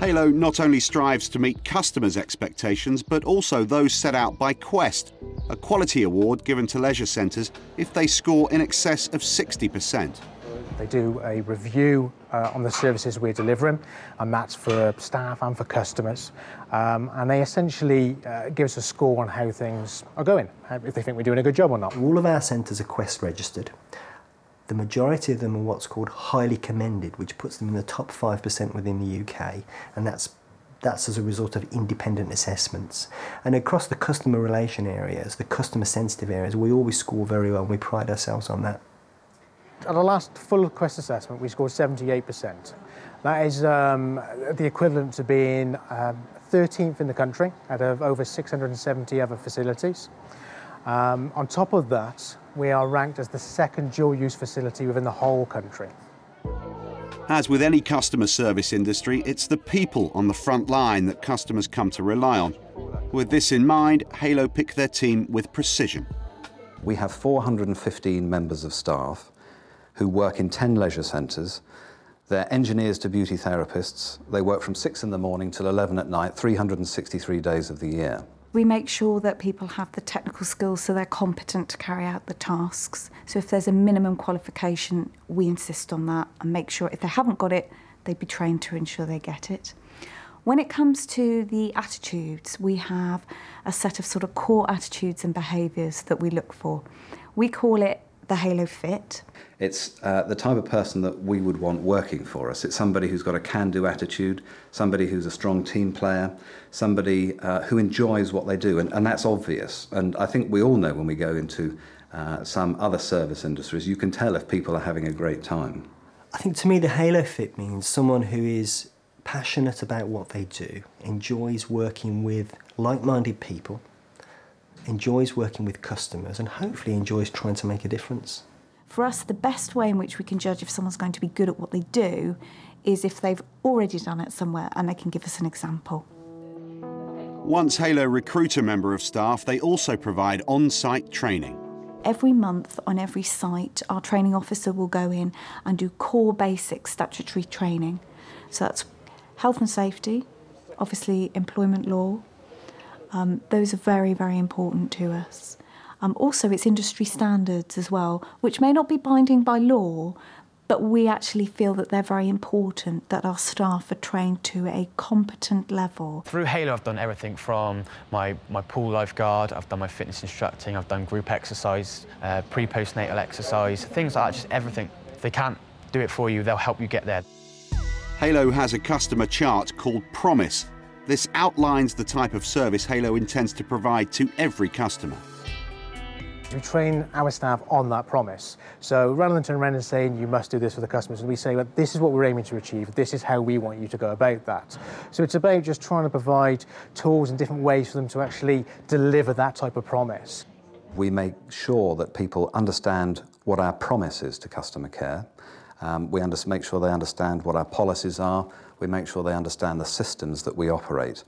Halo not only strives to meet customers' expectations, but also those set out by Quest, a quality award given to leisure centres if they score in excess of 60%. They do a review uh, on the services we're delivering, and that's for staff and for customers. Um, and they essentially uh, give us a score on how things are going, if they think we're doing a good job or not. All of our centres are Quest registered. The majority of them are what's called highly commended, which puts them in the top 5% within the UK, and that's that's as a result of independent assessments. And across the customer relation areas, the customer sensitive areas, we always score very well and we pride ourselves on that. At our last full Quest assessment, we scored 78%. That is um, the equivalent to being um, 13th in the country out of over 670 other facilities. Um, on top of that, we are ranked as the second dual use facility within the whole country. As with any customer service industry, it's the people on the front line that customers come to rely on. With this in mind, Halo pick their team with precision. We have 415 members of staff who work in 10 leisure centres. They're engineers to beauty therapists. They work from 6 in the morning till 11 at night, 363 days of the year. We make sure that people have the technical skills so they're competent to carry out the tasks. So if there's a minimum qualification, we insist on that and make sure if they haven't got it, they be trained to ensure they get it. When it comes to the attitudes, we have a set of sort of core attitudes and behaviours that we look for. We call it the Halo Fit. It's uh, the type of person that we would want working for us. It's somebody who's got a can do attitude, somebody who's a strong team player, somebody uh, who enjoys what they do. And, and that's obvious. And I think we all know when we go into uh, some other service industries, you can tell if people are having a great time. I think to me, the Halo Fit means someone who is passionate about what they do, enjoys working with like minded people, enjoys working with customers, and hopefully enjoys trying to make a difference. For us, the best way in which we can judge if someone's going to be good at what they do is if they've already done it somewhere and they can give us an example. Once Halo recruit a member of staff, they also provide on site training. Every month on every site, our training officer will go in and do core basic statutory training. So that's health and safety, obviously, employment law. Um, those are very, very important to us. Um, also, it's industry standards as well, which may not be binding by law, but we actually feel that they're very important, that our staff are trained to a competent level. Through Halo, I've done everything from my, my pool lifeguard, I've done my fitness instructing, I've done group exercise, uh, pre postnatal exercise, things like that, just everything. If they can't do it for you, they'll help you get there. Halo has a customer chart called Promise. This outlines the type of service Halo intends to provide to every customer. We train our staff on that promise. So rather than turning around and saying, you must do this for the customers, we say, well, this is what we're aiming to achieve, this is how we want you to go about that. So it's about just trying to provide tools and different ways for them to actually deliver that type of promise. We make sure that people understand what our promise is to customer care. Um, we under- make sure they understand what our policies are. We make sure they understand the systems that we operate.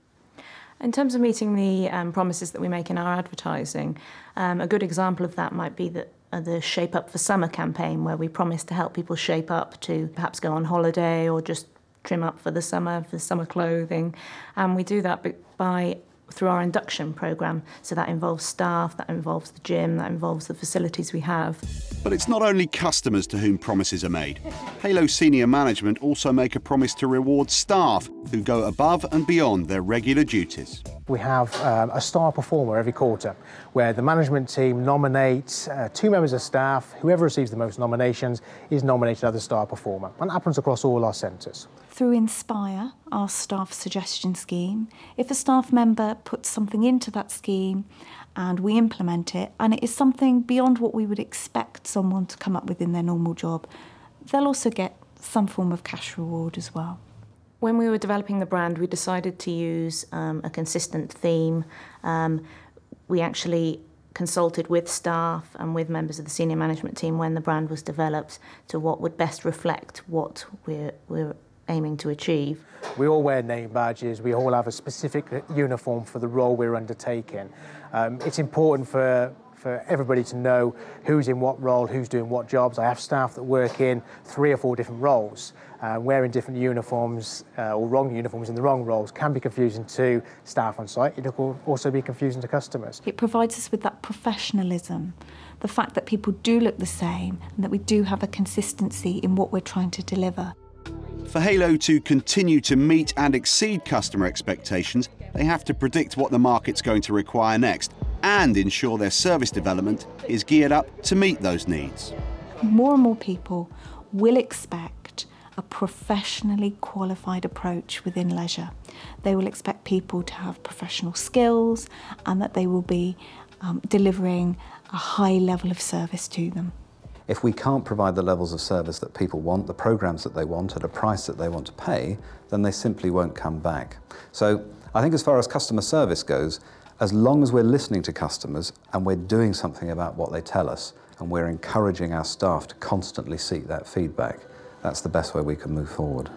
In terms of meeting the um, promises that we make in our advertising, um, a good example of that might be the, uh, the Shape Up for Summer campaign, where we promise to help people shape up to perhaps go on holiday or just trim up for the summer, for summer clothing. And we do that by through our induction program. So that involves staff, that involves the gym, that involves the facilities we have. But it's not only customers to whom promises are made. Halo senior management also make a promise to reward staff who go above and beyond their regular duties. We have um, a star performer every quarter where the management team nominates uh, two members of staff. Whoever receives the most nominations is nominated as a star performer. And that happens across all our centres. Through Inspire, our staff suggestion scheme, if a staff member puts something into that scheme and we implement it, and it is something beyond what we would expect someone to come up with in their normal job, they'll also get some form of cash reward as well. When we were developing the brand, we decided to use um, a consistent theme. Um, we actually consulted with staff and with members of the senior management team when the brand was developed to what would best reflect what we're, we're aiming to achieve. We all wear name badges, we all have a specific uniform for the role we're undertaking. Um, it's important for, for everybody to know who's in what role, who's doing what jobs. I have staff that work in three or four different roles. Uh, wearing different uniforms uh, or wrong uniforms in the wrong roles can be confusing to staff on site. It can also be confusing to customers. It provides us with that professionalism, the fact that people do look the same and that we do have a consistency in what we're trying to deliver. For Halo to continue to meet and exceed customer expectations, they have to predict what the market's going to require next and ensure their service development is geared up to meet those needs. More and more people will expect a professionally qualified approach within leisure. They will expect people to have professional skills and that they will be um, delivering a high level of service to them. If we can't provide the levels of service that people want, the programs that they want at a price that they want to pay, then they simply won't come back. So I think as far as customer service goes, as long as we're listening to customers and we're doing something about what they tell us and we're encouraging our staff to constantly seek that feedback, that's the best way we can move forward.